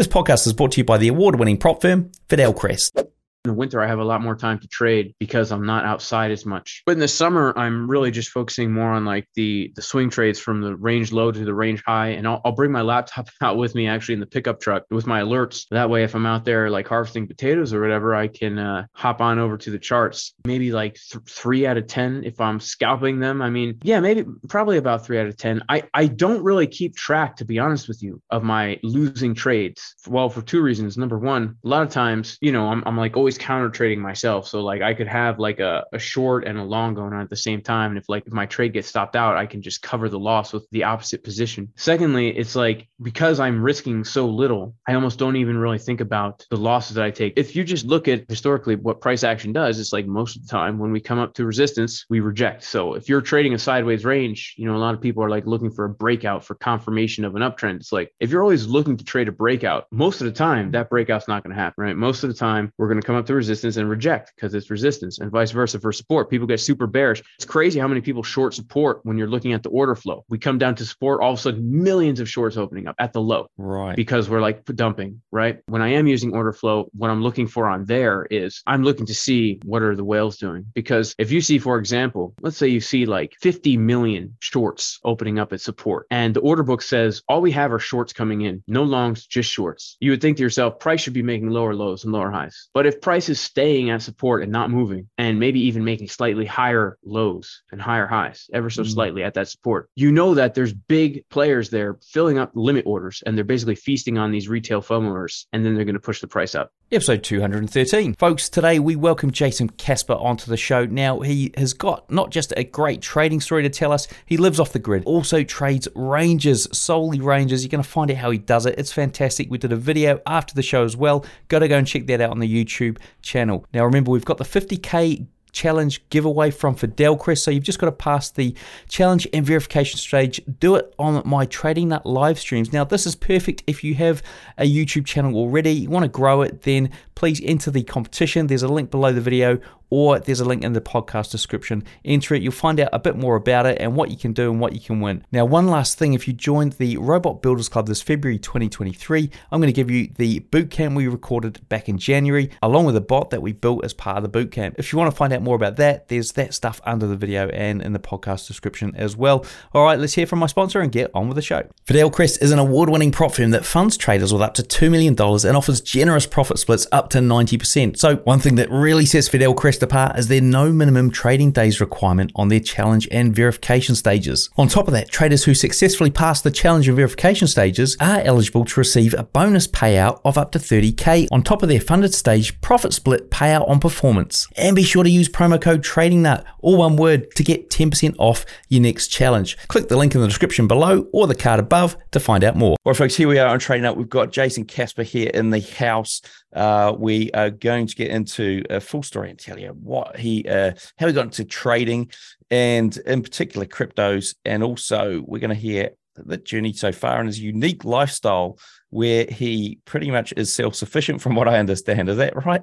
This podcast is brought to you by the award winning prop firm, Fidel Fidelcrest. In the winter, I have a lot more time to trade because I'm not outside as much. But in the summer, I'm really just focusing more on like the the swing trades from the range low to the range high. And I'll, I'll bring my laptop out with me actually in the pickup truck with my alerts. That way, if I'm out there like harvesting potatoes or whatever, I can uh, hop on over to the charts. Maybe like th- three out of 10 if I'm scalping them. I mean, yeah, maybe probably about three out of 10. I, I don't really keep track, to be honest with you, of my losing trades. Well, for two reasons. Number one, a lot of times, you know, I'm, I'm like always always counter trading myself. So like I could have like a, a short and a long going on at the same time. And if like if my trade gets stopped out, I can just cover the loss with the opposite position. Secondly, it's like because I'm risking so little, I almost don't even really think about the losses that I take. If you just look at historically what price action does, it's like most of the time when we come up to resistance, we reject. So if you're trading a sideways range, you know, a lot of people are like looking for a breakout for confirmation of an uptrend. It's like if you're always looking to trade a breakout, most of the time that breakout's not going to happen, right? Most of the time we're going to come up to resistance and reject because it's resistance and vice versa for support. People get super bearish. It's crazy how many people short support when you're looking at the order flow. We come down to support, all of a sudden millions of shorts opening up at the low. Right. Because we're like dumping, right? When I am using order flow, what I'm looking for on there is I'm looking to see what are the whales doing. Because if you see, for example, let's say you see like 50 million shorts opening up at support and the order book says all we have are shorts coming in, no longs, just shorts. You would think to yourself, price should be making lower lows and lower highs. But if price is staying at support and not moving, and maybe even making slightly higher lows and higher highs, ever so mm. slightly at that support, you know that there's big players there filling up limit orders and they're basically feasting on these retail FOMOers, and then they're going to push the price up. Episode 213. Folks, today we welcome Jason Casper onto the show. Now, he has got not just a great trading story to tell us, he lives off the grid, also trades ranges, solely ranges. You're going to find out how he does it. It's fantastic. We did a video after the show as well. Got to go and check that out on the YouTube channel. Now, remember, we've got the 50k challenge giveaway from Fidel Fidelcrest. So you've just got to pass the challenge and verification stage. Do it on my Trading Nut live streams. Now, this is perfect if you have a YouTube channel already, you want to grow it, then please enter the competition. There's a link below the video or there's a link in the podcast description. Enter it, you'll find out a bit more about it and what you can do and what you can win. Now, one last thing if you joined the Robot Builders Club this February 2023, I'm going to give you the bootcamp we recorded back in January, along with a bot that we built as part of the bootcamp. If you want to find out more about that, there's that stuff under the video and in the podcast description as well. All right, let's hear from my sponsor and get on with the show. Fidelcrest is an award winning prop firm that funds traders with up to $2 million and offers generous profit splits up to 90%. So, one thing that really sets Fidelcrest apart is there no minimum trading days requirement on their challenge and verification stages. On top of that, traders who successfully pass the challenge and verification stages are eligible to receive a bonus payout of up to 30k on top of their funded stage profit split payout on performance. And be sure to use promo code TradingNut, all one word, to get 10% off your next challenge. Click the link in the description below or the card above to find out more. Right, folks, here we are on Trading Nut. We've got Jason Casper here in the house. Uh, we are going to get into a full story and tell you what he, uh, how he got into trading, and in particular cryptos, and also we're going to hear the journey so far and his unique lifestyle, where he pretty much is self sufficient, from what I understand. Is that right?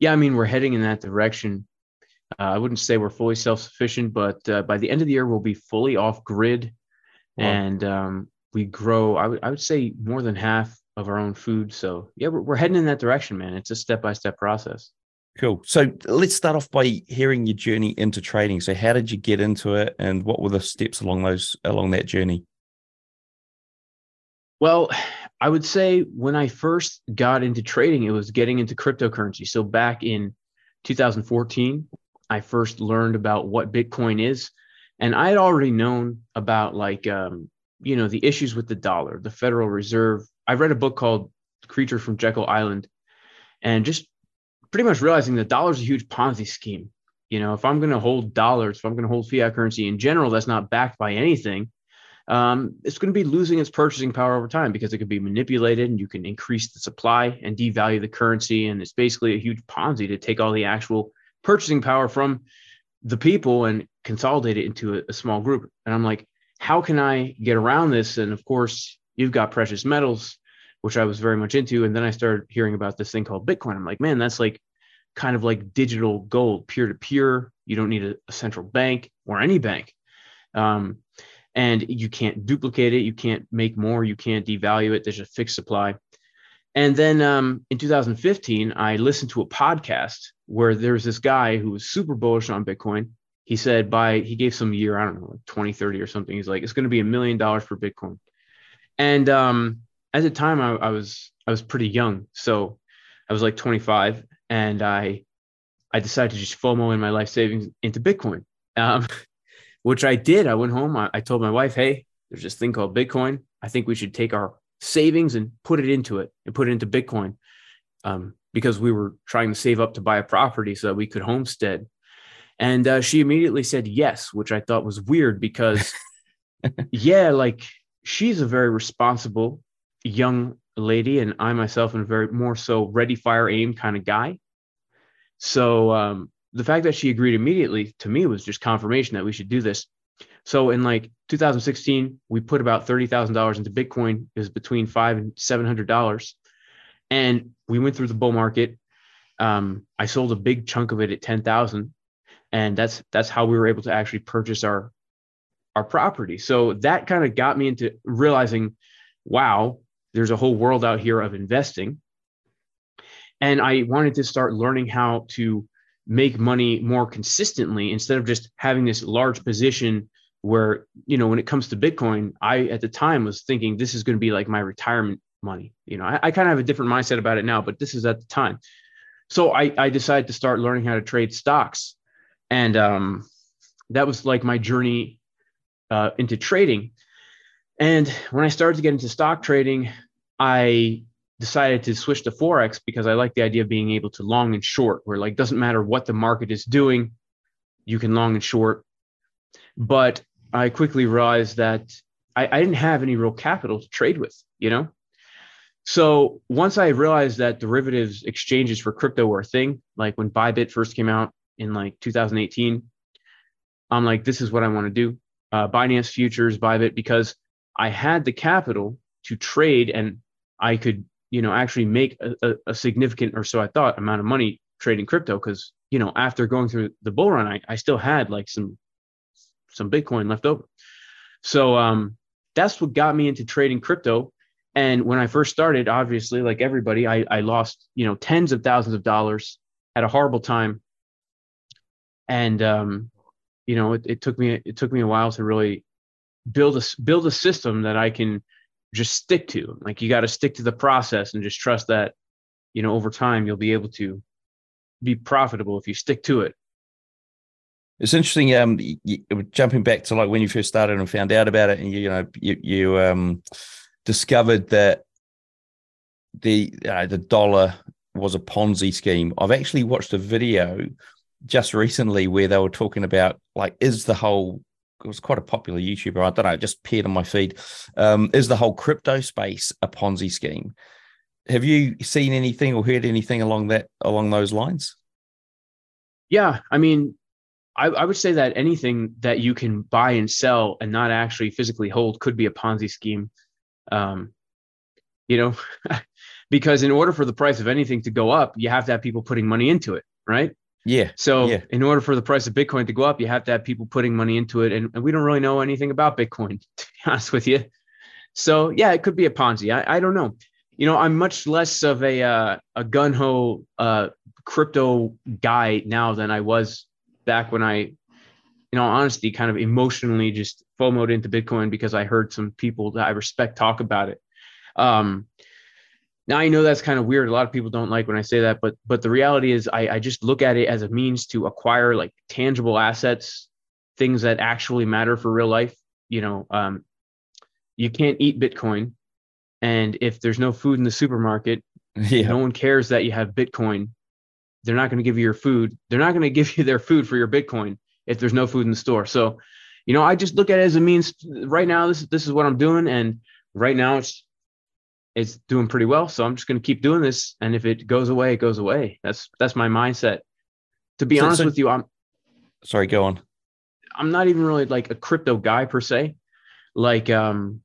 Yeah, I mean we're heading in that direction. Uh, I wouldn't say we're fully self sufficient, but uh, by the end of the year we'll be fully off grid, wow. and um, we grow. I would I would say more than half of our own food. So yeah, we're, we're heading in that direction, man. It's a step by step process. Cool. So let's start off by hearing your journey into trading. So how did you get into it, and what were the steps along those along that journey? Well, I would say when I first got into trading, it was getting into cryptocurrency. So back in 2014, I first learned about what Bitcoin is, and I had already known about like um, you know the issues with the dollar, the Federal Reserve I read a book called Creature from Jekyll Island, and just pretty much realizing that dollar's a huge Ponzi scheme. You know, if I'm going to hold dollars, if I'm going to hold fiat currency in general, that's not backed by anything. Um, it's going to be losing its purchasing power over time because it could be manipulated and you can increase the supply and devalue the currency. And it's basically a huge Ponzi to take all the actual purchasing power from the people and consolidate it into a, a small group. And I'm like, how can I get around this? And of course, you've got precious metals, which I was very much into. And then I started hearing about this thing called Bitcoin. I'm like, man, that's like kind of like digital gold, peer to peer. You don't need a, a, central bank or any bank. Um, and you can't duplicate it. You can't make more. You can't devalue it. There's a fixed supply. And then um, in 2015, I listened to a podcast where there's this guy who was super bullish on Bitcoin. He said by he gave some year, I don't know, like 2030 or something. He's like, it's going to be a million dollars for Bitcoin. And um, at the time, I, I was I was pretty young, so I was like 25, and I I decided to just FOMO in my life savings into Bitcoin, um, which I did. I went home. I, I told my wife, "Hey, there's this thing called Bitcoin. I think we should take our savings and put it into it and put it into Bitcoin." Um, because we were trying to save up to buy a property so that we could homestead. And uh, she immediately said yes, which I thought was weird because, yeah, like she's a very responsible young lady, and I myself am very more so ready, fire, aim kind of guy. So um, the fact that she agreed immediately to me was just confirmation that we should do this. So in like 2016, we put about thirty thousand dollars into Bitcoin. It was between five and seven hundred dollars, and we went through the bull market. Um, I sold a big chunk of it at ten thousand, and that's that's how we were able to actually purchase our our property. So that kind of got me into realizing, wow, there's a whole world out here of investing. And I wanted to start learning how to make money more consistently instead of just having this large position where, you know, when it comes to Bitcoin, I at the time was thinking this is going to be like my retirement money. You know, I, I kind of have a different mindset about it now, but this is at the time. So I, I decided to start learning how to trade stocks. And um, that was like my journey uh, into trading. And when I started to get into stock trading, I decided to switch to forex because I like the idea of being able to long and short, where like doesn't matter what the market is doing, you can long and short. But I quickly realized that I, I didn't have any real capital to trade with, you know. So once I realized that derivatives exchanges for crypto were a thing, like when Bybit first came out in like 2018, I'm like, this is what I want to do. Uh, Binance Futures, Bybit, because I had the capital to trade and I could, you know, actually make a, a, significant or so I thought amount of money trading crypto because, you know, after going through the bull run, I, I still had like some some Bitcoin left over. So um, that's what got me into trading crypto. And when I first started, obviously, like everybody, I, I lost, you know, tens of thousands of dollars at a horrible time. And um, you know, it, it took me it took me a while to really build a build a system that I can just stick to. Like you got to stick to the process and just trust that, you know, over time you'll be able to be profitable if you stick to it. It's interesting. Um, jumping back to like when you first started and found out about it, and you, you know, you, you um, discovered that the uh, the dollar was a Ponzi scheme. I've actually watched a video just recently where they were talking about like is the whole was quite a popular YouTuber. I don't know, it just appeared on my feed. Um, is the whole crypto space a Ponzi scheme? Have you seen anything or heard anything along that along those lines? Yeah, I mean, I, I would say that anything that you can buy and sell and not actually physically hold could be a Ponzi scheme. Um, you know, because in order for the price of anything to go up, you have to have people putting money into it, right? Yeah. So yeah. in order for the price of Bitcoin to go up, you have to have people putting money into it. And, and we don't really know anything about Bitcoin, to be honest with you. So yeah, it could be a Ponzi. I, I don't know. You know, I'm much less of a uh, a gun ho uh, crypto guy now than I was back when I, in all honesty, kind of emotionally just FOMOed into Bitcoin because I heard some people that I respect talk about it. Um, now I know that's kind of weird. A lot of people don't like when I say that, but but the reality is I, I just look at it as a means to acquire like tangible assets, things that actually matter for real life. You know, um, you can't eat Bitcoin, and if there's no food in the supermarket, yeah. no one cares that you have Bitcoin. They're not going to give you your food. They're not going to give you their food for your Bitcoin if there's no food in the store. So, you know, I just look at it as a means. Right now, this this is what I'm doing, and right now it's it's doing pretty well. So I'm just going to keep doing this. And if it goes away, it goes away. That's, that's my mindset. To be so, honest so, with you, I'm sorry, go on. I'm not even really like a crypto guy per se. Like, um,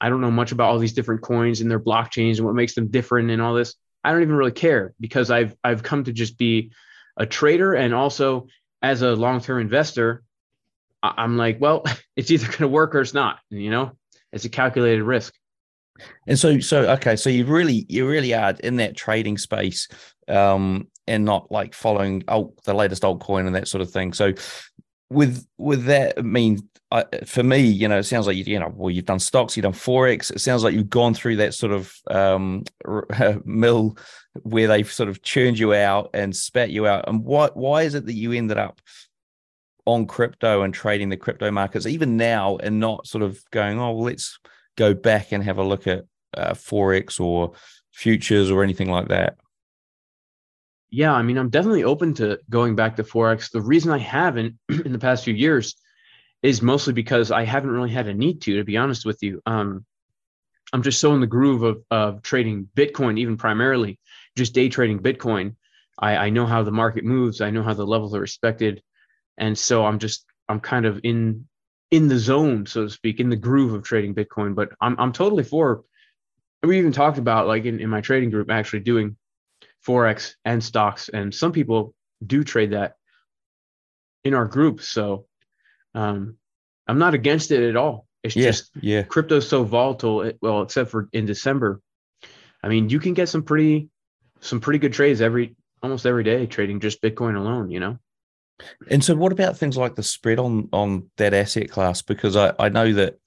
I don't know much about all these different coins and their blockchains and what makes them different and all this. I don't even really care because I've I've come to just be a trader and also as a long-term investor, I'm like, well, it's either going to work or it's not. You know, it's a calculated risk. And so, so okay, so you really, you really are in that trading space, um, and not like following alt, the latest altcoin and that sort of thing. So, with with that, I mean, I, for me, you know, it sounds like you, you know, well, you've done stocks, you've done forex. It sounds like you've gone through that sort of um, mill where they've sort of churned you out and spat you out. And what, why is it that you ended up on crypto and trading the crypto markets even now, and not sort of going, oh, well, let's go back and have a look at uh, forex or futures or anything like that? Yeah, I mean, I'm definitely open to going back to forex. The reason I haven't in the past few years is mostly because I haven't really had a need to, to be honest with you. Um, I'm just so in the groove of, of trading Bitcoin, even primarily just day trading Bitcoin. I, I know how the market moves. I know how the levels are respected. And so I'm just, I'm kind of in, in the zone, so to speak, in the groove of trading Bitcoin, but I'm, I'm totally for, we even talked about like in, in my trading group, actually doing Forex and stocks. And some people do trade that in our group. So um, I'm not against it at all. It's yeah, just yeah, crypto's so volatile. It, well, except for in December, I mean, you can get some pretty some pretty good trades every almost every day trading just Bitcoin alone. You know. And so, what about things like the spread on on that asset class? Because I I know that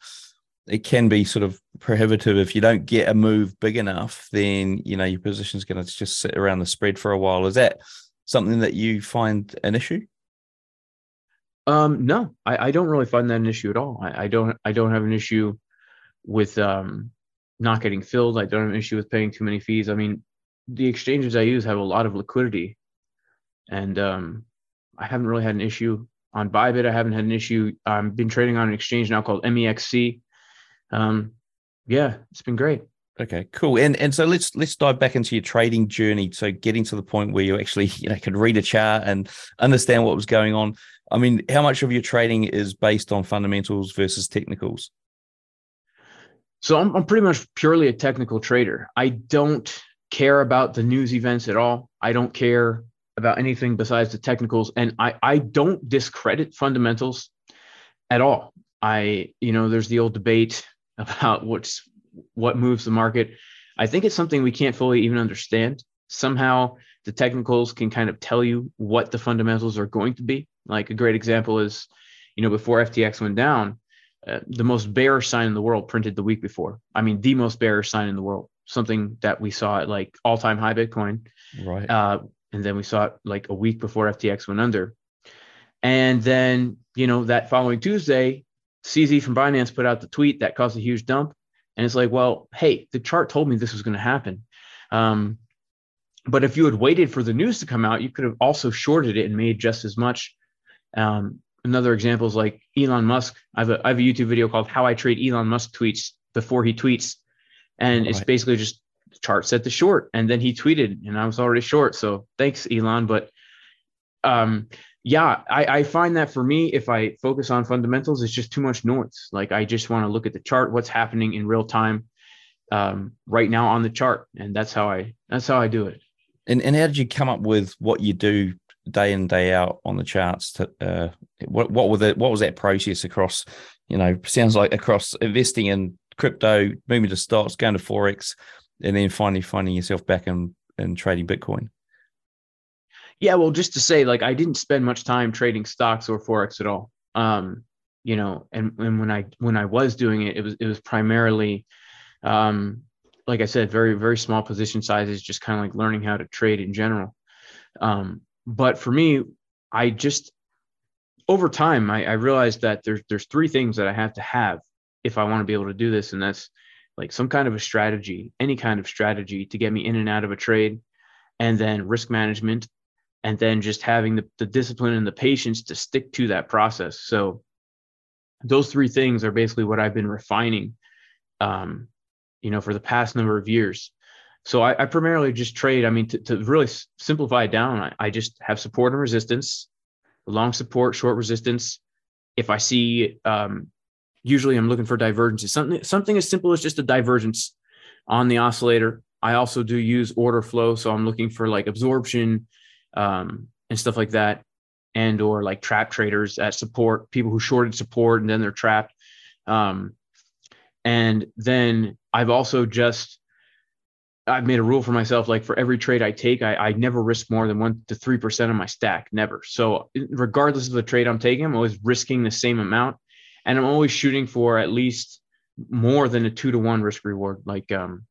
it can be sort of prohibitive if you don't get a move big enough. Then you know your position's going to just sit around the spread for a while. Is that something that you find an issue? Um, no, I, I don't really find that an issue at all. I, I don't I don't have an issue with um not getting filled. I don't have an issue with paying too many fees. I mean, the exchanges I use have a lot of liquidity, and um, I haven't really had an issue on Bybit. I haven't had an issue. I've been trading on an exchange now called MEXC. Um, yeah, it's been great. Okay, cool. And and so let's let's dive back into your trading journey. So getting to the point where you actually you know could read a chart and understand what was going on. I mean, how much of your trading is based on fundamentals versus technicals? So I'm, I'm pretty much purely a technical trader. I don't care about the news events at all. I don't care about anything besides the technicals. And I, I don't discredit fundamentals at all. I, you know, there's the old debate about what's what moves the market. I think it's something we can't fully even understand. Somehow the technicals can kind of tell you what the fundamentals are going to be. Like a great example is, you know, before FTX went down, uh, the most bearish sign in the world printed the week before. I mean, the most bearish sign in the world, something that we saw at like all time high Bitcoin. Right. Uh, and then we saw it like a week before FTX went under. And then, you know, that following Tuesday, CZ from Binance put out the tweet that caused a huge dump. And it's like, well, hey, the chart told me this was going to happen. Um, but if you had waited for the news to come out, you could have also shorted it and made just as much. Um, another example is like Elon Musk. I have, a, I have a YouTube video called How I Trade Elon Musk Tweets Before He Tweets. And right. it's basically just chart set to short. And then he tweeted, and I was already short. So thanks, Elon. But um, yeah, I, I find that for me, if I focus on fundamentals, it's just too much noise. Like I just want to look at the chart, what's happening in real time um, right now on the chart. And that's how I that's how I do it. And and how did you come up with what you do day in day out on the charts? To uh, what what was it? What was that process across? You know, sounds like across investing in crypto, moving to stocks, going to forex, and then finally finding yourself back in in trading Bitcoin. Yeah, well, just to say, like, I didn't spend much time trading stocks or forex at all. Um, you know, and and when I when I was doing it, it was it was primarily um, like I said, very, very small position sizes, just kind of like learning how to trade in general. Um, but for me, I just over time I, I realized that there's there's three things that I have to have if I want to be able to do this, and that's like some kind of a strategy, any kind of strategy to get me in and out of a trade, and then risk management, and then just having the, the discipline and the patience to stick to that process. So those three things are basically what I've been refining um, you know, for the past number of years. So I, I primarily just trade. I mean, to, to really simplify it down, I, I just have support and resistance, long support, short resistance. If I see, um, usually I'm looking for divergences, something something as simple as just a divergence on the oscillator. I also do use order flow, so I'm looking for like absorption um, and stuff like that. and or like trap traders at support, people who shorted support and then they're trapped. Um, and then I've also just I've made a rule for myself like for every trade I take, I, I never risk more than one to three percent of my stack. Never. So regardless of the trade I'm taking, I'm always risking the same amount. And I'm always shooting for at least more than a two to one risk reward. Like um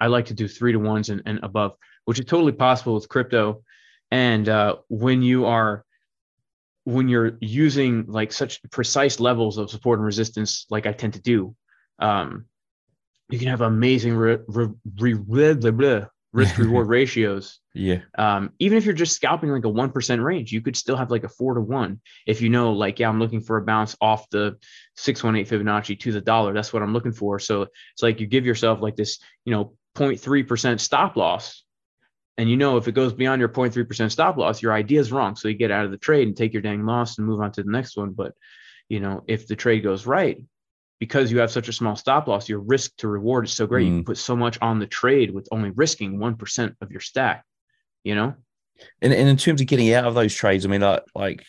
I like to do three to ones and, and above, which is totally possible with crypto. And uh, when you are when you're using like such precise levels of support and resistance, like I tend to do, um, you can have amazing re- re- re- risk reward ratios. Yeah. Um, even if you're just scalping like a 1% range, you could still have like a four to one. If you know, like, yeah, I'm looking for a bounce off the 618 Fibonacci to the dollar. That's what I'm looking for. So it's like you give yourself like this, you know, 0.3% stop loss. And you know, if it goes beyond your 0.3% stop loss, your idea is wrong. So you get out of the trade and take your dang loss and move on to the next one. But, you know, if the trade goes right, because you have such a small stop loss, your risk to reward is so great. Mm. You can put so much on the trade with only risking 1% of your stack, you know? And, and in terms of getting out of those trades, I mean, like, like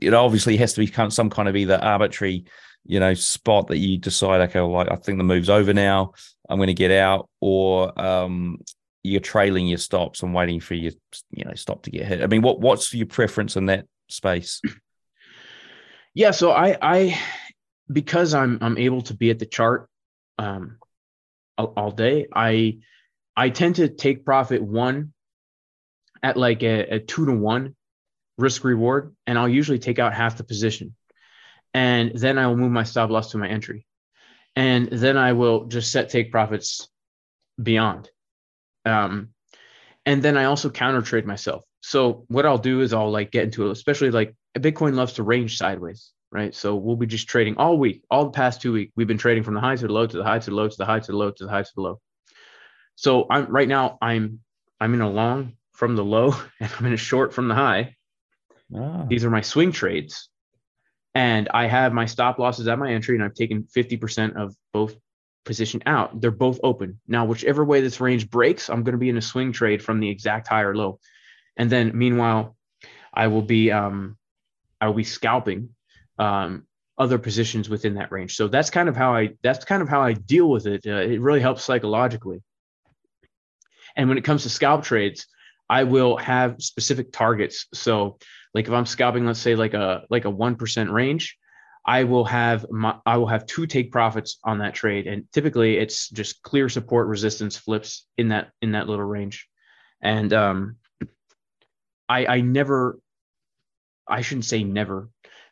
it obviously has to be some kind of either arbitrary, you know, spot that you decide, okay, well, like, I think the move's over now. I'm going to get out, or um, you're trailing your stops and waiting for your, you know, stop to get hit. I mean, what what's your preference in that space? Yeah, so I I because I'm I'm able to be at the chart um, all, all, day. I I tend to take profit one at like a, a two to one risk reward, and I'll usually take out half the position, and then I will move my stop loss to my entry, and then I will just set take profits beyond, um, and then I also counter trade myself. So what I'll do is I'll like get into it, especially like Bitcoin loves to range sideways right? So we'll be just trading all week, all the past two weeks. We've been trading from the high to the low to the high to the low to the high to the low to the high to the low. So I'm right now I'm I'm in a long from the low and I'm in a short from the high. Ah. These are my swing trades. And I have my stop losses at my entry and I've taken 50% of both position out. They're both open. Now, whichever way this range breaks, I'm going to be in a swing trade from the exact high or low. And then meanwhile, I will be um I will be scalping um, other positions within that range. So that's kind of how I that's kind of how I deal with it. Uh, it really helps psychologically. And when it comes to scalp trades, I will have specific targets. So like if I'm scalping, let's say like a like a one percent range, I will have my I will have two take profits on that trade, and typically it's just clear support resistance flips in that in that little range, and um, I I never I shouldn't say never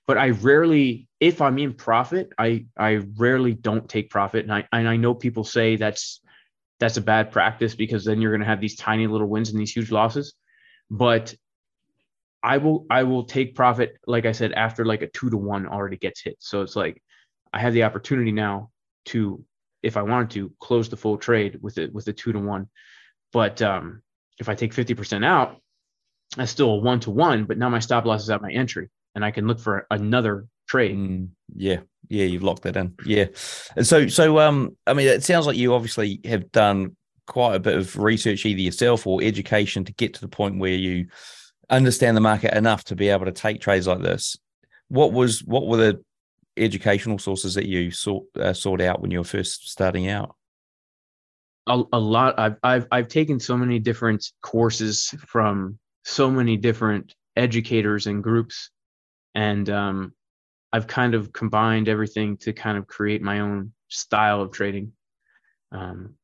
but I rarely, if I'm in profit, I I rarely don't take profit, and I and I know people say that's that's a bad practice because then you're going to have these tiny little wins and these huge losses, but I will I will take profit like I said after like a two to one already gets hit, so it's like I have the opportunity now to if I wanted to close the full trade with it with a two to one, but um, if I take fifty percent out, that's still a one to one, but now my stop loss is at my entry and I can look for another trade. Mm, yeah, yeah, you've locked that in. Yeah, and so so um, I mean, it sounds like you obviously have done quite a bit of research either yourself or education to get to the point where you understand the market enough to be able to take trades like this. What was what were the educational sources that you sought uh, sought out when you were first starting out? A, a lot. I've I've I've taken so many different courses from so many different educators and groups and um, I've kind of combined everything to kind of create my own style of trading. Um,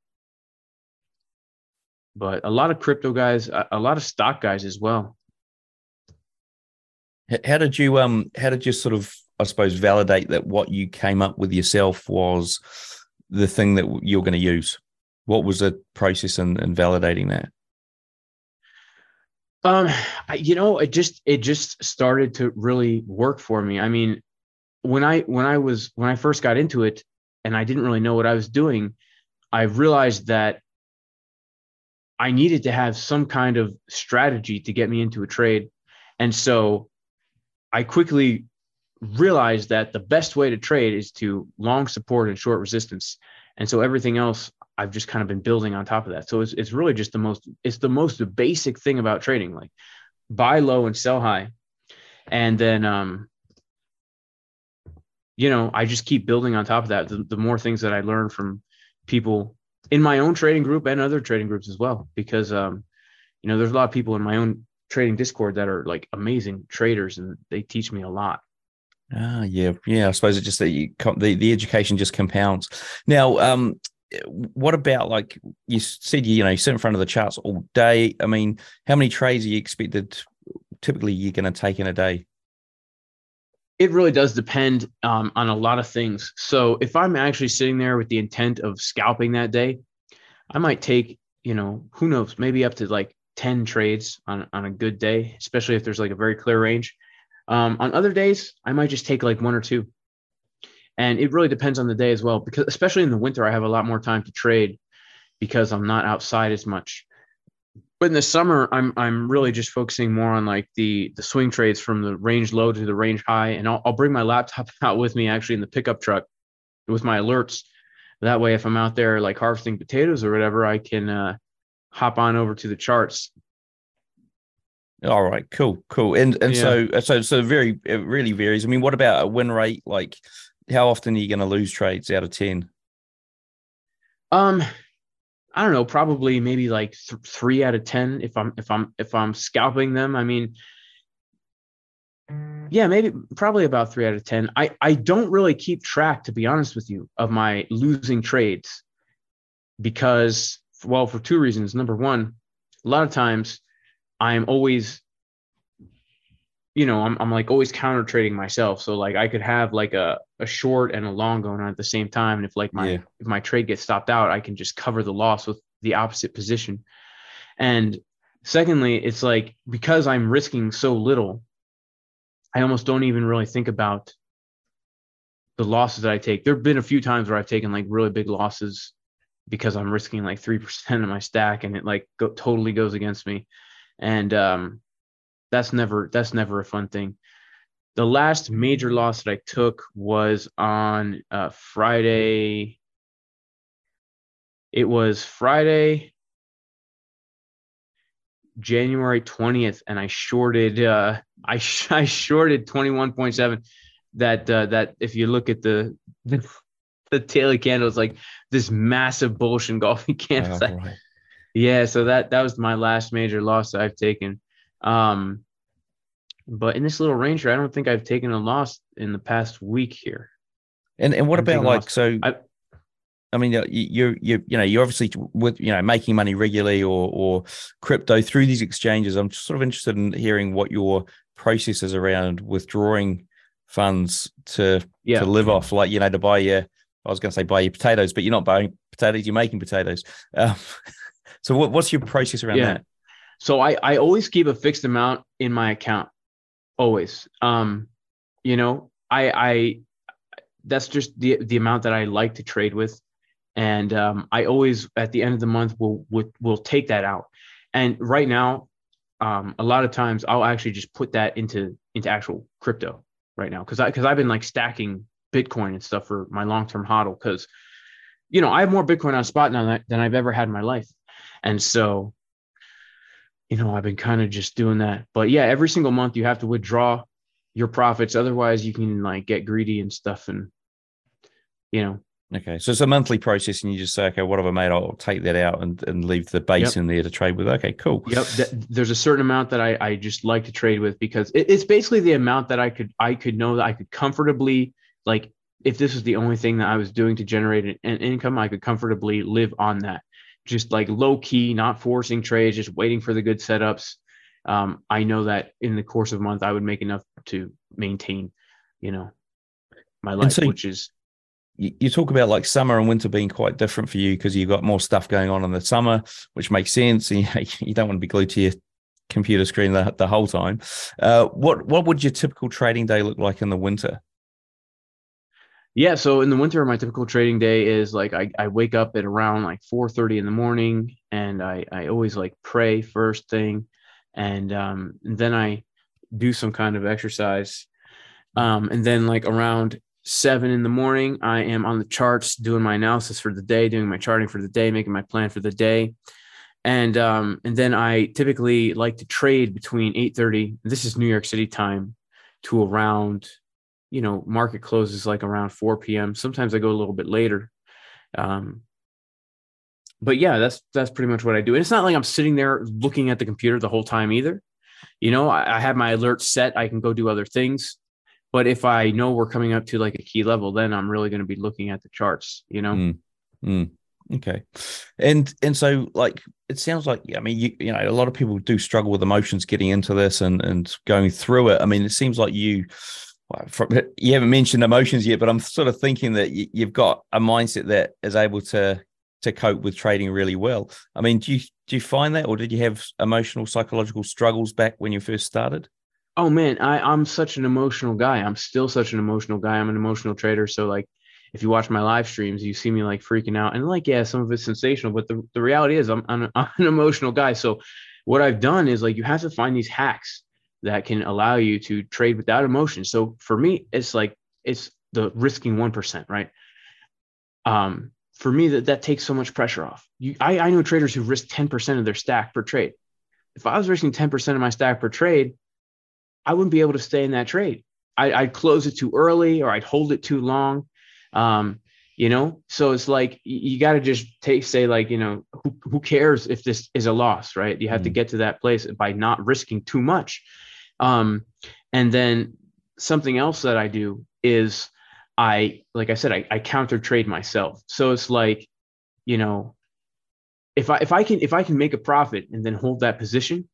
but a lot of crypto guys, a lot of stock guys as well. How did you um? How did you sort of, I suppose, validate that what you came up with yourself was the thing that you're going to use? What was the process in, in validating that? Um, you know, it just it just started to really work for me. I mean, when I when I was when I first got into it and I didn't really know what I was doing, I realized that I needed to have some kind of strategy to get me into a trade. And so I quickly realized that the best way to trade is to long support and short resistance. And so everything else I've just kind of been building on top of that. So it's, it's really just the most, it's the most basic thing about trading. Like buy low and sell high. And then, um, you know, I just keep building on top of that. The, the more things that I learn from people in my own trading group and other trading groups as well, because, um, you know, there's a lot of people in my own trading Discord that are like amazing traders and they teach me a lot. Ah, yeah, yeah. I suppose it just that you the the education just compounds. Now, um, what about like you said? You know, you sit in front of the charts all day. I mean, how many trades are you expected? Typically, you're going to take in a day. It really does depend um, on a lot of things. So, if I'm actually sitting there with the intent of scalping that day, I might take, you know, who knows, maybe up to like 10 trades on, on a good day, especially if there's like a very clear range. Um, on other days, I might just take like one or two. And it really depends on the day as well, because especially in the winter, I have a lot more time to trade because I'm not outside as much. But in the summer, I'm I'm really just focusing more on like the the swing trades from the range low to the range high, and I'll, I'll bring my laptop out with me actually in the pickup truck with my alerts. That way, if I'm out there like harvesting potatoes or whatever, I can uh, hop on over to the charts all right, cool, cool. And and yeah. so so so very it really varies. I mean, what about a win rate? Like, how often are you going to lose trades out of ten? Um, I don't know. Probably maybe like th- three out of ten if I'm if I'm if I'm scalping them. I mean, yeah, maybe probably about three out of ten. I I don't really keep track, to be honest with you, of my losing trades because well, for two reasons. Number one, a lot of times I'm always, you know, I'm, I'm like always counter trading myself. So like I could have like a, a short and a long going on at the same time. And if like my, yeah. if my trade gets stopped out, I can just cover the loss with the opposite position. And secondly, it's like, because I'm risking so little, I almost don't even really think about the losses that I take. There have been a few times where I've taken like really big losses because I'm risking like 3% of my stack and it like go, totally goes against me and um, that's never that's never a fun thing. The last major loss that I took was on uh, Friday. It was Friday, January twentieth, and I shorted. Uh, I I shorted twenty one point seven. That uh, that if you look at the the, the daily candle, it's like this massive bullish engulfing candle. Oh. Yeah, so that that was my last major loss that I've taken. Um, but in this little ranger, I don't think I've taken a loss in the past week here. And and what I'm about like so? I, I mean, you're you you you know you're obviously with you know making money regularly or or crypto through these exchanges. I'm sort of interested in hearing what your process is around withdrawing funds to yeah. to live off, like you know to buy your. I was going to say buy your potatoes, but you're not buying potatoes. You're making potatoes. Um, So what, what's your process around yeah. that? So I, I always keep a fixed amount in my account. Always. Um, you know, I I that's just the the amount that I like to trade with. And um, I always at the end of the month will will will take that out. And right now, um, a lot of times I'll actually just put that into into actual crypto right now because I because I've been like stacking Bitcoin and stuff for my long term hodl because you know I have more Bitcoin on spot now than I've ever had in my life. And so, you know, I've been kind of just doing that. But yeah, every single month you have to withdraw your profits. Otherwise, you can like get greedy and stuff. And, you know, Okay, so it's a monthly process, and you just say, okay, what have I made? I'll take that out and, and leave the base yep. in there to trade with. Okay, cool. Yep. There's a certain amount that I, I just like to trade with because it, it's basically the amount that I could I could know that I could comfortably like if this was the only thing that I was doing to generate an income, I could comfortably live on that just like low key, not forcing trades, just waiting for the good setups. Um, I know that in the course of a month, I would make enough to maintain, you know, my life, so which is. You talk about like summer and winter being quite different for you because you've got more stuff going on in the summer, which makes sense. You, you don't want to be glued to your computer screen the, the whole time. Uh, what what would your typical trading day look like in the winter? Yeah, so in the winter, my typical trading day is like I, I wake up at around like 4:30 in the morning, and I I always like pray first thing, and um then I do some kind of exercise, um and then like around seven in the morning, I am on the charts doing my analysis for the day, doing my charting for the day, making my plan for the day, and um, and then I typically like to trade between 8:30. This is New York City time to around, you know, market closes like around 4 p.m. Sometimes I go a little bit later. Um, but yeah, that's that's pretty much what I do. And it's not like I'm sitting there looking at the computer the whole time either. You know, I, I have my alerts set. I can go do other things. But if I know we're coming up to like a key level, then I'm really going to be looking at the charts. You know. Mm, mm, okay, and and so like it sounds like I mean you you know a lot of people do struggle with emotions getting into this and and going through it. I mean, it seems like you. You haven't mentioned emotions yet, but I'm sort of thinking that you've got a mindset that is able to to cope with trading really well. I mean, do you do you find that, or did you have emotional psychological struggles back when you first started? Oh man, I I'm such an emotional guy. I'm still such an emotional guy. I'm an emotional trader. So like, if you watch my live streams, you see me like freaking out, and like, yeah, some of it's sensational, but the the reality is, I'm I'm, I'm an emotional guy. So what I've done is like, you have to find these hacks that can allow you to trade without emotion. So for me, it's like it's the risking one percent, right? Um, for me that that takes so much pressure off. You, I, I know traders who risk 10% of their stack per trade. If I was risking 10% of my stack per trade, I wouldn't be able to stay in that trade. I, would close it too early or I'd hold it too long. Um, you know, so it's like you got to just take, say, like, you know, who, who cares if this is a loss, right? You have mm. to get to that place by not risking too much. Um, and then something else that I do is I, like I said, I, I counter trade myself. So it's like, you know, if I if I can if I can make a profit and then hold that position,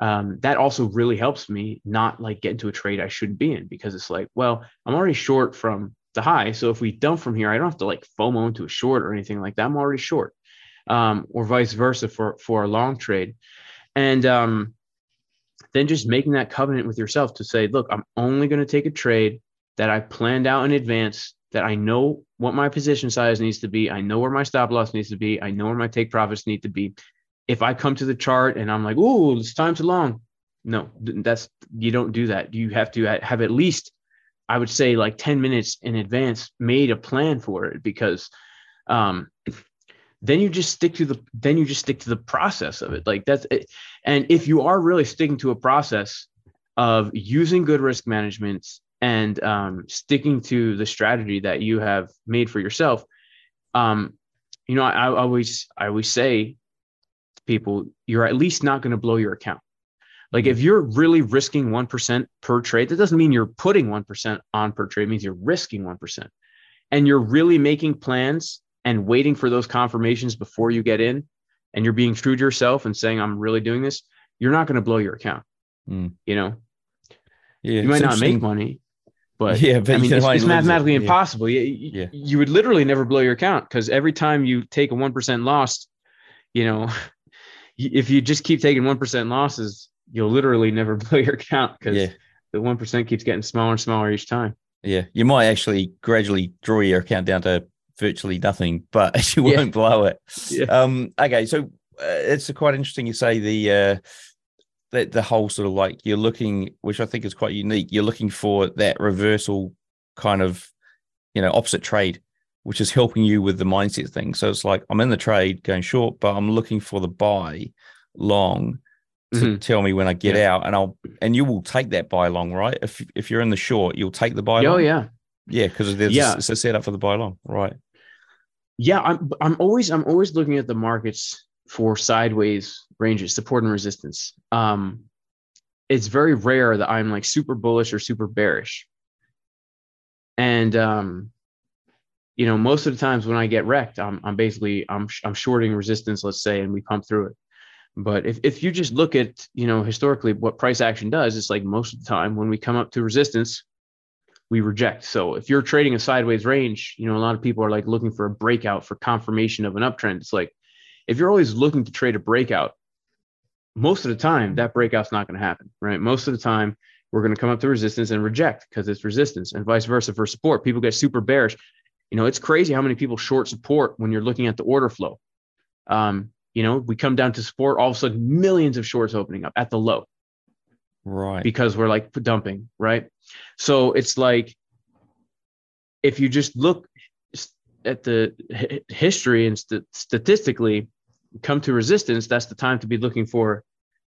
um, that also really helps me not like get into a trade I shouldn't be in because it's like, well, I'm already short from the high. So if we dump from here, I don't have to like FOMO into a short or anything like that. I'm already short. Um, or vice versa for for a long trade. And um, then just making that covenant with yourself to say, look, I'm only going to take a trade that I planned out in advance, that I know what my position size needs to be. I know where my stop loss needs to be. I know where my take profits need to be. If I come to the chart and I'm like, oh, it's time long. No, that's you don't do that. You have to have at least, I would say, like 10 minutes in advance made a plan for it because um, then you just stick to the then you just stick to the process of it. Like that's it. And if you are really sticking to a process of using good risk management and um, sticking to the strategy that you have made for yourself. Um, you know, I, I always I always say to people, you're at least not going to blow your account. Like if you're really risking one percent per trade, that doesn't mean you're putting one percent on per trade. It means you're risking one percent, and you're really making plans and waiting for those confirmations before you get in, and you're being true to yourself and saying, "I'm really doing this." You're not going to blow your account. Mm. You know, yeah, you might not make money, but yeah, but I mean, it's, it's mathematically it. impossible. You, yeah. you would literally never blow your account because every time you take a 1% loss, you know, if you just keep taking 1% losses, you'll literally never blow your account because yeah. the 1% keeps getting smaller and smaller each time. Yeah. You might actually gradually draw your account down to virtually nothing, but you won't yeah. blow it. Yeah. Um, okay. So uh, it's quite interesting you say the, uh, that the whole sort of like you're looking, which I think is quite unique. You're looking for that reversal kind of, you know, opposite trade, which is helping you with the mindset thing. So it's like I'm in the trade going short, but I'm looking for the buy long to mm-hmm. tell me when I get yeah. out, and I'll and you will take that buy long, right? If if you're in the short, you'll take the buy. Oh long. yeah, yeah, because yeah. it's a setup for the buy long, right? Yeah, I'm I'm always I'm always looking at the markets for sideways ranges, support and resistance. Um, it's very rare that I'm like super bullish or super bearish. And um, you know, most of the times when I get wrecked, I'm I'm basically I'm I'm shorting resistance, let's say, and we pump through it. But if, if you just look at, you know, historically what price action does, it's like most of the time when we come up to resistance, we reject. So if you're trading a sideways range, you know, a lot of people are like looking for a breakout for confirmation of an uptrend. It's like if you're always looking to trade a breakout, most of the time that breakout's not going to happen, right? Most of the time we're going to come up to resistance and reject because it's resistance and vice versa for support. People get super bearish. You know, it's crazy how many people short support when you're looking at the order flow. Um, you know, we come down to support, all of a sudden millions of shorts opening up at the low. Right. Because we're like dumping, right? So it's like if you just look at the history and st- statistically, come to resistance, that's the time to be looking for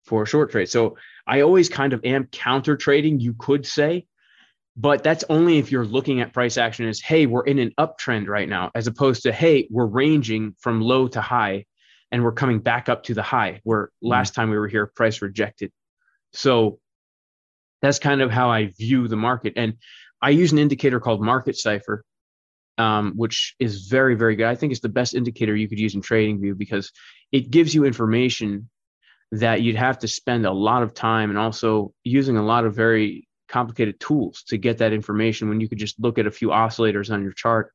for a short trade. So I always kind of am counter trading, you could say, but that's only if you're looking at price action as hey, we're in an uptrend right now, as opposed to hey, we're ranging from low to high and we're coming back up to the high where mm-hmm. last time we were here, price rejected. So that's kind of how I view the market. And I use an indicator called Market Cipher, um, which is very, very good. I think it's the best indicator you could use in TradingView because it gives you information that you'd have to spend a lot of time and also using a lot of very complicated tools to get that information when you could just look at a few oscillators on your chart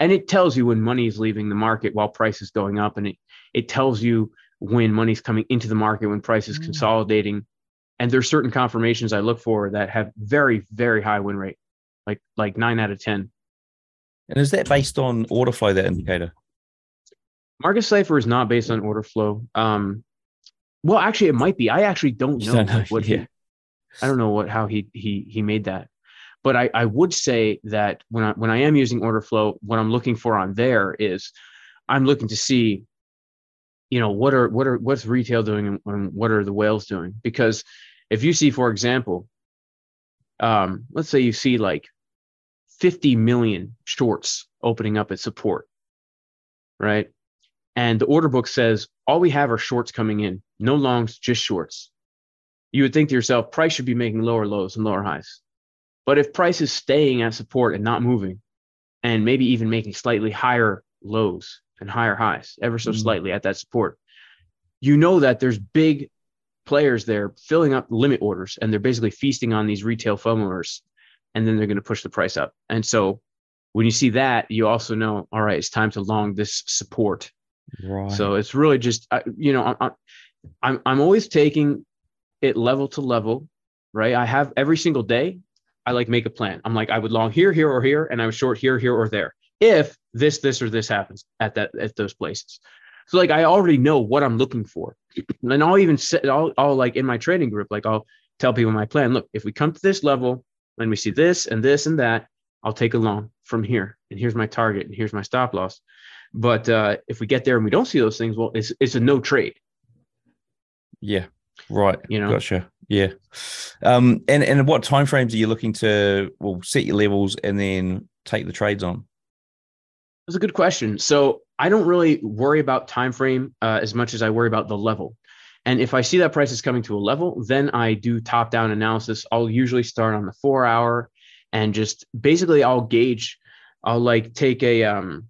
and it tells you when money is leaving the market while price is going up and it, it tells you when money's coming into the market when price is mm. consolidating and there's certain confirmations i look for that have very very high win rate like like 9 out of 10 and is that based on order flow that indicator market cipher is not based on order flow um well, actually, it might be. I actually don't know, don't know what yeah. he. I don't know what how he he he made that, but I I would say that when I when I am using order flow, what I'm looking for on there is, I'm looking to see, you know, what are what are what's retail doing and, and what are the whales doing? Because if you see, for example, um, let's say you see like 50 million shorts opening up at support, right? And the order book says all we have are shorts coming in, no longs, just shorts. You would think to yourself, price should be making lower lows and lower highs. But if price is staying at support and not moving, and maybe even making slightly higher lows and higher highs, ever so mm-hmm. slightly at that support, you know that there's big players there filling up limit orders and they're basically feasting on these retail FOMOers and then they're going to push the price up. And so when you see that, you also know, all right, it's time to long this support Right. So it's really just uh, you know I'm I'm I'm always taking it level to level, right? I have every single day. I like make a plan. I'm like I would long here, here, or here, and I would short here, here, or there. If this, this, or this happens at that at those places. So like I already know what I'm looking for, and I'll even set I'll, I'll like in my trading group like I'll tell people my plan. Look, if we come to this level and we see this and this and that, I'll take a long from here, and here's my target, and here's my stop loss. But uh, if we get there and we don't see those things, well, it's it's a no trade. Yeah. Right. You know. Gotcha. Yeah. Um. And and what time frames are you looking to well set your levels and then take the trades on? That's a good question. So I don't really worry about time frame uh, as much as I worry about the level. And if I see that price is coming to a level, then I do top down analysis. I'll usually start on the four hour and just basically I'll gauge. I'll like take a um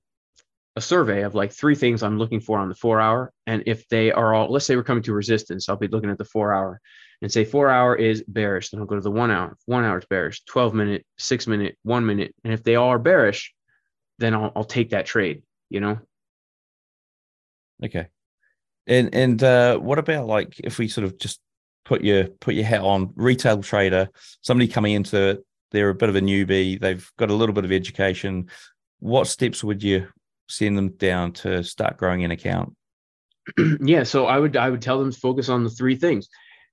a survey of like three things I'm looking for on the four hour. And if they are all, let's say we're coming to resistance, I'll be looking at the four hour and say four hour is bearish. Then I'll go to the one hour. One hour is bearish, 12 minute, six minute, one minute. And if they all are bearish, then I'll, I'll take that trade, you know? Okay. And, and, uh, what about like, if we sort of just put your, put your hat on retail trader, somebody coming into it, they're a bit of a newbie. They've got a little bit of education. What steps would you send them down to start growing an account? yeah, so I would I would tell them focus on the three things.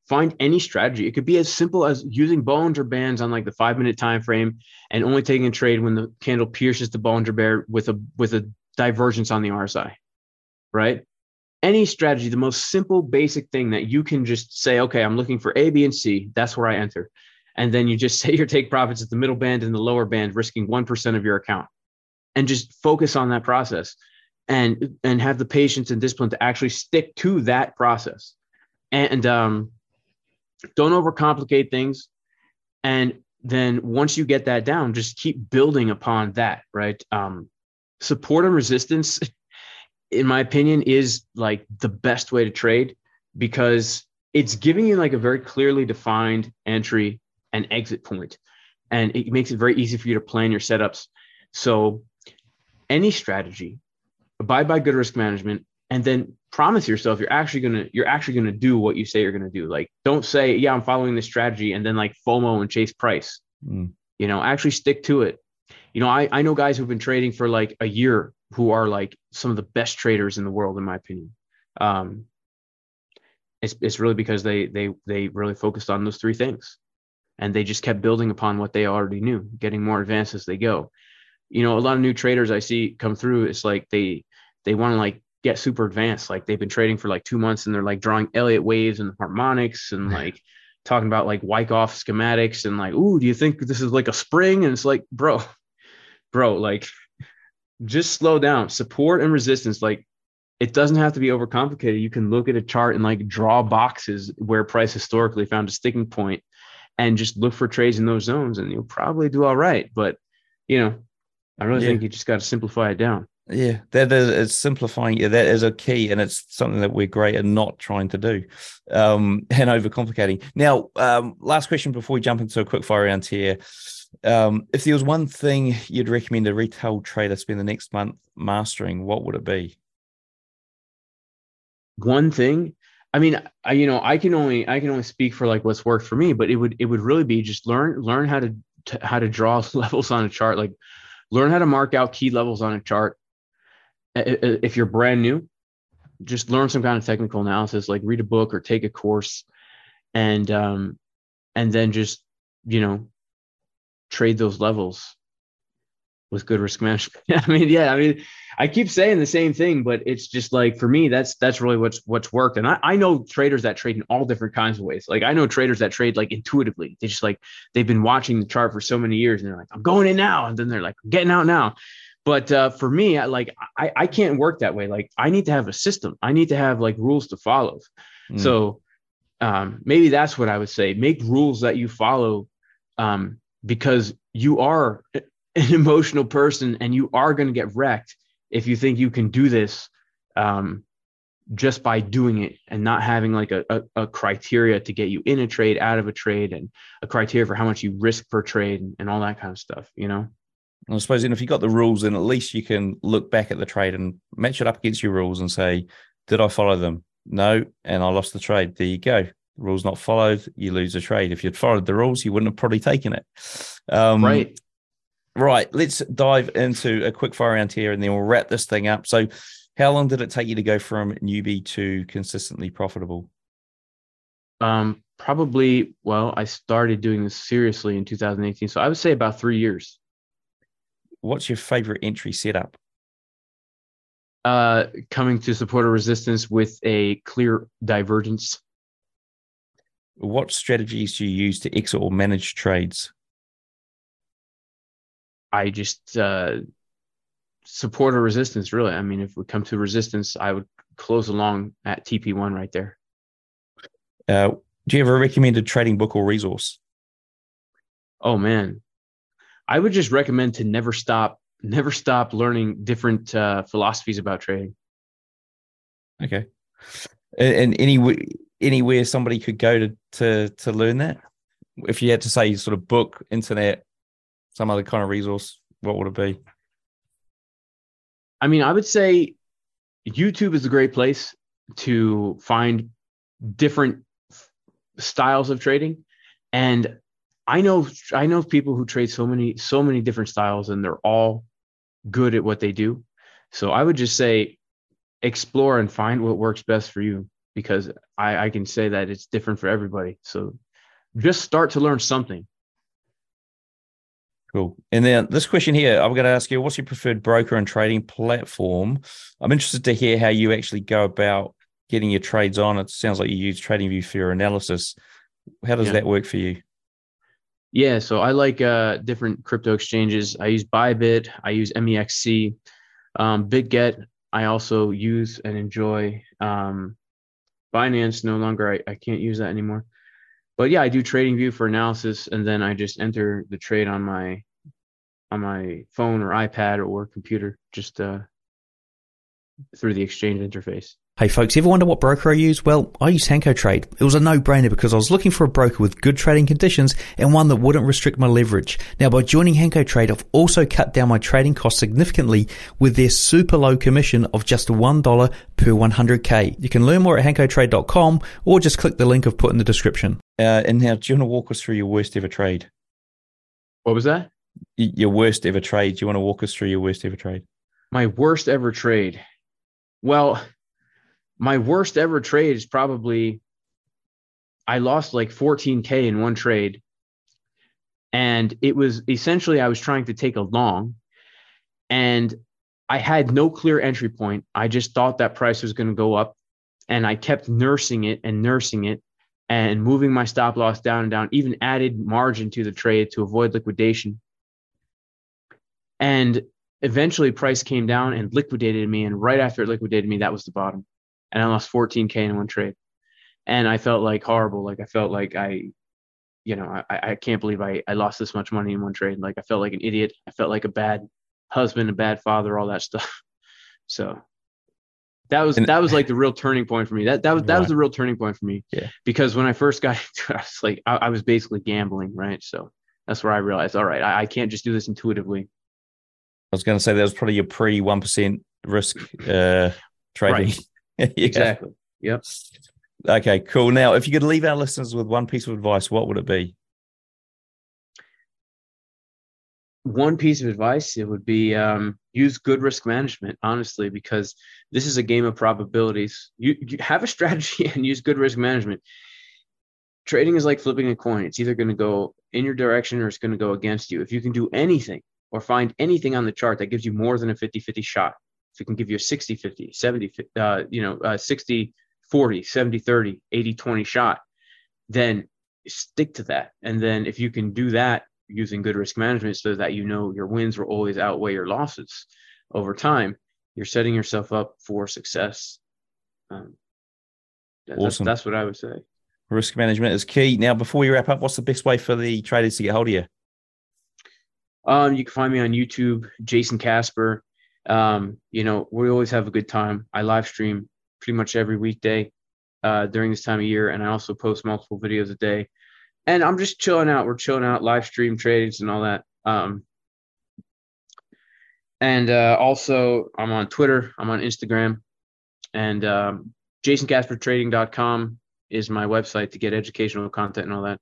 Find any strategy. It could be as simple as using Bollinger Bands on like the five minute time frame and only taking a trade when the candle pierces the Bollinger Bear with a with a divergence on the RSI. Right? Any strategy, the most simple, basic thing that you can just say, okay, I'm looking for A, B, and C. That's where I enter. And then you just say your take profits at the middle band and the lower band, risking 1% of your account and just focus on that process and and have the patience and discipline to actually stick to that process and um, don't overcomplicate things and then once you get that down just keep building upon that right um, support and resistance in my opinion is like the best way to trade because it's giving you like a very clearly defined entry and exit point and it makes it very easy for you to plan your setups so any strategy, abide by good risk management, and then promise yourself you're actually gonna you're actually gonna do what you say you're gonna do. Like don't say, yeah, I'm following this strategy and then like FOMO and chase price. Mm. You know, actually stick to it. You know, I, I know guys who've been trading for like a year who are like some of the best traders in the world, in my opinion. Um, it's, it's really because they they they really focused on those three things and they just kept building upon what they already knew getting more advanced as they go you know, a lot of new traders I see come through, it's like they they want to like get super advanced. Like they've been trading for like two months and they're like drawing Elliott waves and harmonics and like talking about like Wyckoff schematics and like, ooh, do you think this is like a spring? And it's like, bro, bro, like just slow down. Support and resistance, like it doesn't have to be overcomplicated. You can look at a chart and like draw boxes where price historically found a sticking point and just look for trades in those zones and you'll probably do all right. But you know, I really yeah. think you just got to simplify it down. Yeah, that is it's simplifying. That is a key, and it's something that we're great at not trying to do, um, and overcomplicating. Now, um, last question before we jump into a quick fire round here. Um, if there was one thing you'd recommend a retail trader spend the next month mastering, what would it be? One thing, I mean, I, you know, I can only I can only speak for like what's worked for me, but it would it would really be just learn learn how to, to how to draw levels on a chart, like learn how to mark out key levels on a chart if you're brand new, just learn some kind of technical analysis, like read a book or take a course, and um, and then just you know trade those levels with good risk management. I mean, yeah, I mean, I keep saying the same thing, but it's just like for me, that's that's really what's what's worked. And I, I know traders that trade in all different kinds of ways. Like I know traders that trade like intuitively. They just like they've been watching the chart for so many years and they're like, I'm going in now. And then they're like, I'm getting out now. But uh, for me, I, like I, I can't work that way. Like I need to have a system. I need to have like rules to follow. Mm. So um, maybe that's what I would say. Make rules that you follow um, because you are an emotional person and you are going to get wrecked if you think you can do this um, just by doing it and not having like a, a, a, criteria to get you in a trade, out of a trade, and a criteria for how much you risk per trade and, and all that kind of stuff, you know? I suppose, and if you got the rules, then at least you can look back at the trade and match it up against your rules and say, did I follow them? No, and I lost the trade. There you go. rules not followed, you lose the trade. If you'd followed the rules, you wouldn't have probably taken it. Um, right. Right. Let's dive into a quick fire round here and then we'll wrap this thing up. So, how long did it take you to go from newbie to consistently profitable? Um, probably, well, I started doing this seriously in 2018. So, I would say about three years what's your favorite entry setup? Uh, coming to support a resistance with a clear divergence. What strategies do you use to exit or manage trades? I just uh, support a resistance, really. I mean, if we come to resistance, I would close along at TP1 right there. Uh, do you have a recommended trading book or resource? Oh, man. I would just recommend to never stop, never stop learning different uh, philosophies about trading. Okay, and, and any anywhere somebody could go to to to learn that. If you had to say sort of book, internet, some other kind of resource, what would it be? I mean, I would say YouTube is a great place to find different styles of trading. And I know I know people who trade so many so many different styles and they're all good at what they do. So I would just say explore and find what works best for you because I, I can say that it's different for everybody. So just start to learn something. Cool. And then this question here, I'm going to ask you, what's your preferred broker and trading platform? I'm interested to hear how you actually go about getting your trades on. It sounds like you use TradingView for your analysis. How does yeah. that work for you? Yeah, so I like uh, different crypto exchanges. I use Bybit, I use MEXC, um, BitGet. I also use and enjoy um, Binance. No longer, I, I can't use that anymore. But yeah, I do TradingView for analysis, and then I just enter the trade on my on my phone or iPad or computer, just uh, through the exchange interface. Hey folks, ever wonder what broker I use? Well, I use Hanko Trade. It was a no-brainer because I was looking for a broker with good trading conditions and one that wouldn't restrict my leverage. Now by joining Hanko Trade, I've also cut down my trading costs significantly with their super low commission of just $1 per 100k. You can learn more at hankotrade.com or just click the link I've put in the description. Uh, and now, do you want to walk us through your worst ever trade? What was that? Your worst ever trade. Do you want to walk us through your worst ever trade? My worst ever trade. Well, my worst ever trade is probably I lost like 14K in one trade. And it was essentially I was trying to take a long and I had no clear entry point. I just thought that price was going to go up and I kept nursing it and nursing it and moving my stop loss down and down, even added margin to the trade to avoid liquidation. And eventually price came down and liquidated me. And right after it liquidated me, that was the bottom. And I lost 14K in one trade. And I felt like horrible. Like I felt like I, you know, I, I can't believe I, I lost this much money in one trade. Like I felt like an idiot. I felt like a bad husband, a bad father, all that stuff. So that was and, that was like the real turning point for me. That that was that right. was the real turning point for me. Yeah. Because when I first got into it, I was like I, I, was basically gambling, right? So that's where I realized, all right, I, I can't just do this intuitively. I was going to say that was probably your pre one percent risk uh, trading. Right. Exactly. Yep. Okay, cool. Now, if you could leave our listeners with one piece of advice, what would it be? one piece of advice it would be um, use good risk management honestly because this is a game of probabilities you, you have a strategy and use good risk management trading is like flipping a coin it's either going to go in your direction or it's going to go against you if you can do anything or find anything on the chart that gives you more than a 50-50 shot if it can give you a 60-50 70 uh, you know uh, 60 40 70 30 80 20 shot then stick to that and then if you can do that using good risk management so that you know your wins will always outweigh your losses over time, you're setting yourself up for success. Um, that's, awesome. that's what I would say. Risk management is key. Now, before we wrap up, what's the best way for the traders to get hold of you? Um, you can find me on YouTube, Jayson Casper. Um, you know, we always have a good time. I live stream pretty much every weekday uh, during this time of year, and I also post multiple videos a day and I'm just chilling out. We're chilling out, live stream trades and all that. Um, and uh, also, I'm on Twitter, I'm on Instagram, and um, JaysonCasperTrading.com is my website to get educational content and all that.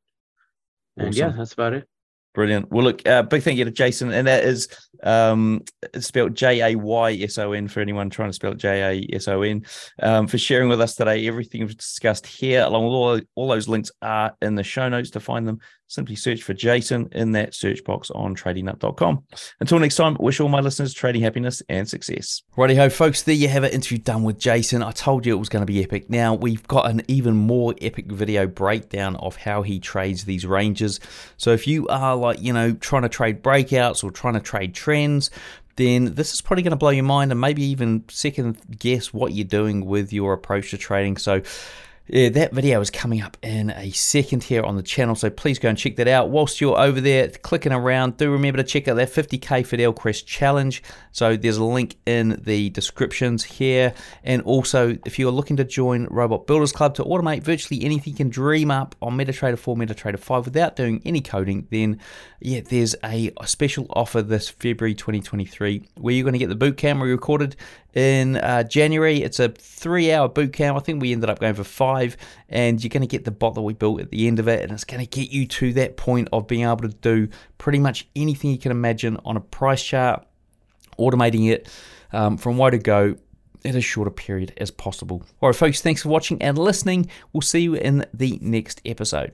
And awesome. yeah, that's about it. Brilliant. Well, look, uh, big thank you to Jayson, and that is um, spelled J A Y S O N for anyone trying to spell J A S O N, um, for sharing with us today. Everything we've discussed here, along with all, all those links, are in the show notes. To find them, simply search for Jayson in that search box on tradingnut.com. Until next time, wish all my listeners trading happiness and success. Righty ho, folks, there you have it. Interview done with Jayson. I told you it was going to be epic. Now, we've got an even more epic video breakdown of how he trades these ranges. So if you are like, you know, trying to trade breakouts or trying to trade trends, then this is probably going to blow your mind and maybe even second guess what you're doing with your approach to trading. So yeah, that video is coming up in a second here on the channel, so please go and check that out. Whilst you're over there clicking around, do remember to check out that 50k FidelCrest challenge. So there's a link in the descriptions here. And also, if you're looking to join Robot Builders Club to automate virtually anything you can dream up on MetaTrader 4, MetaTrader 5 without doing any coding, then yeah, there's a, special offer this February 2023 where you're going to get the boot camp we recorded in uh, January. It's a three hour boot camp. I think we ended up going for five, and you're going to get the bot that we built at the end of it, and it's going to get you to that point of being able to do pretty much anything you can imagine on a price chart, automating it um, from where to go in as short a period as possible. All right, folks, thanks for watching and listening. We'll see you in the next episode.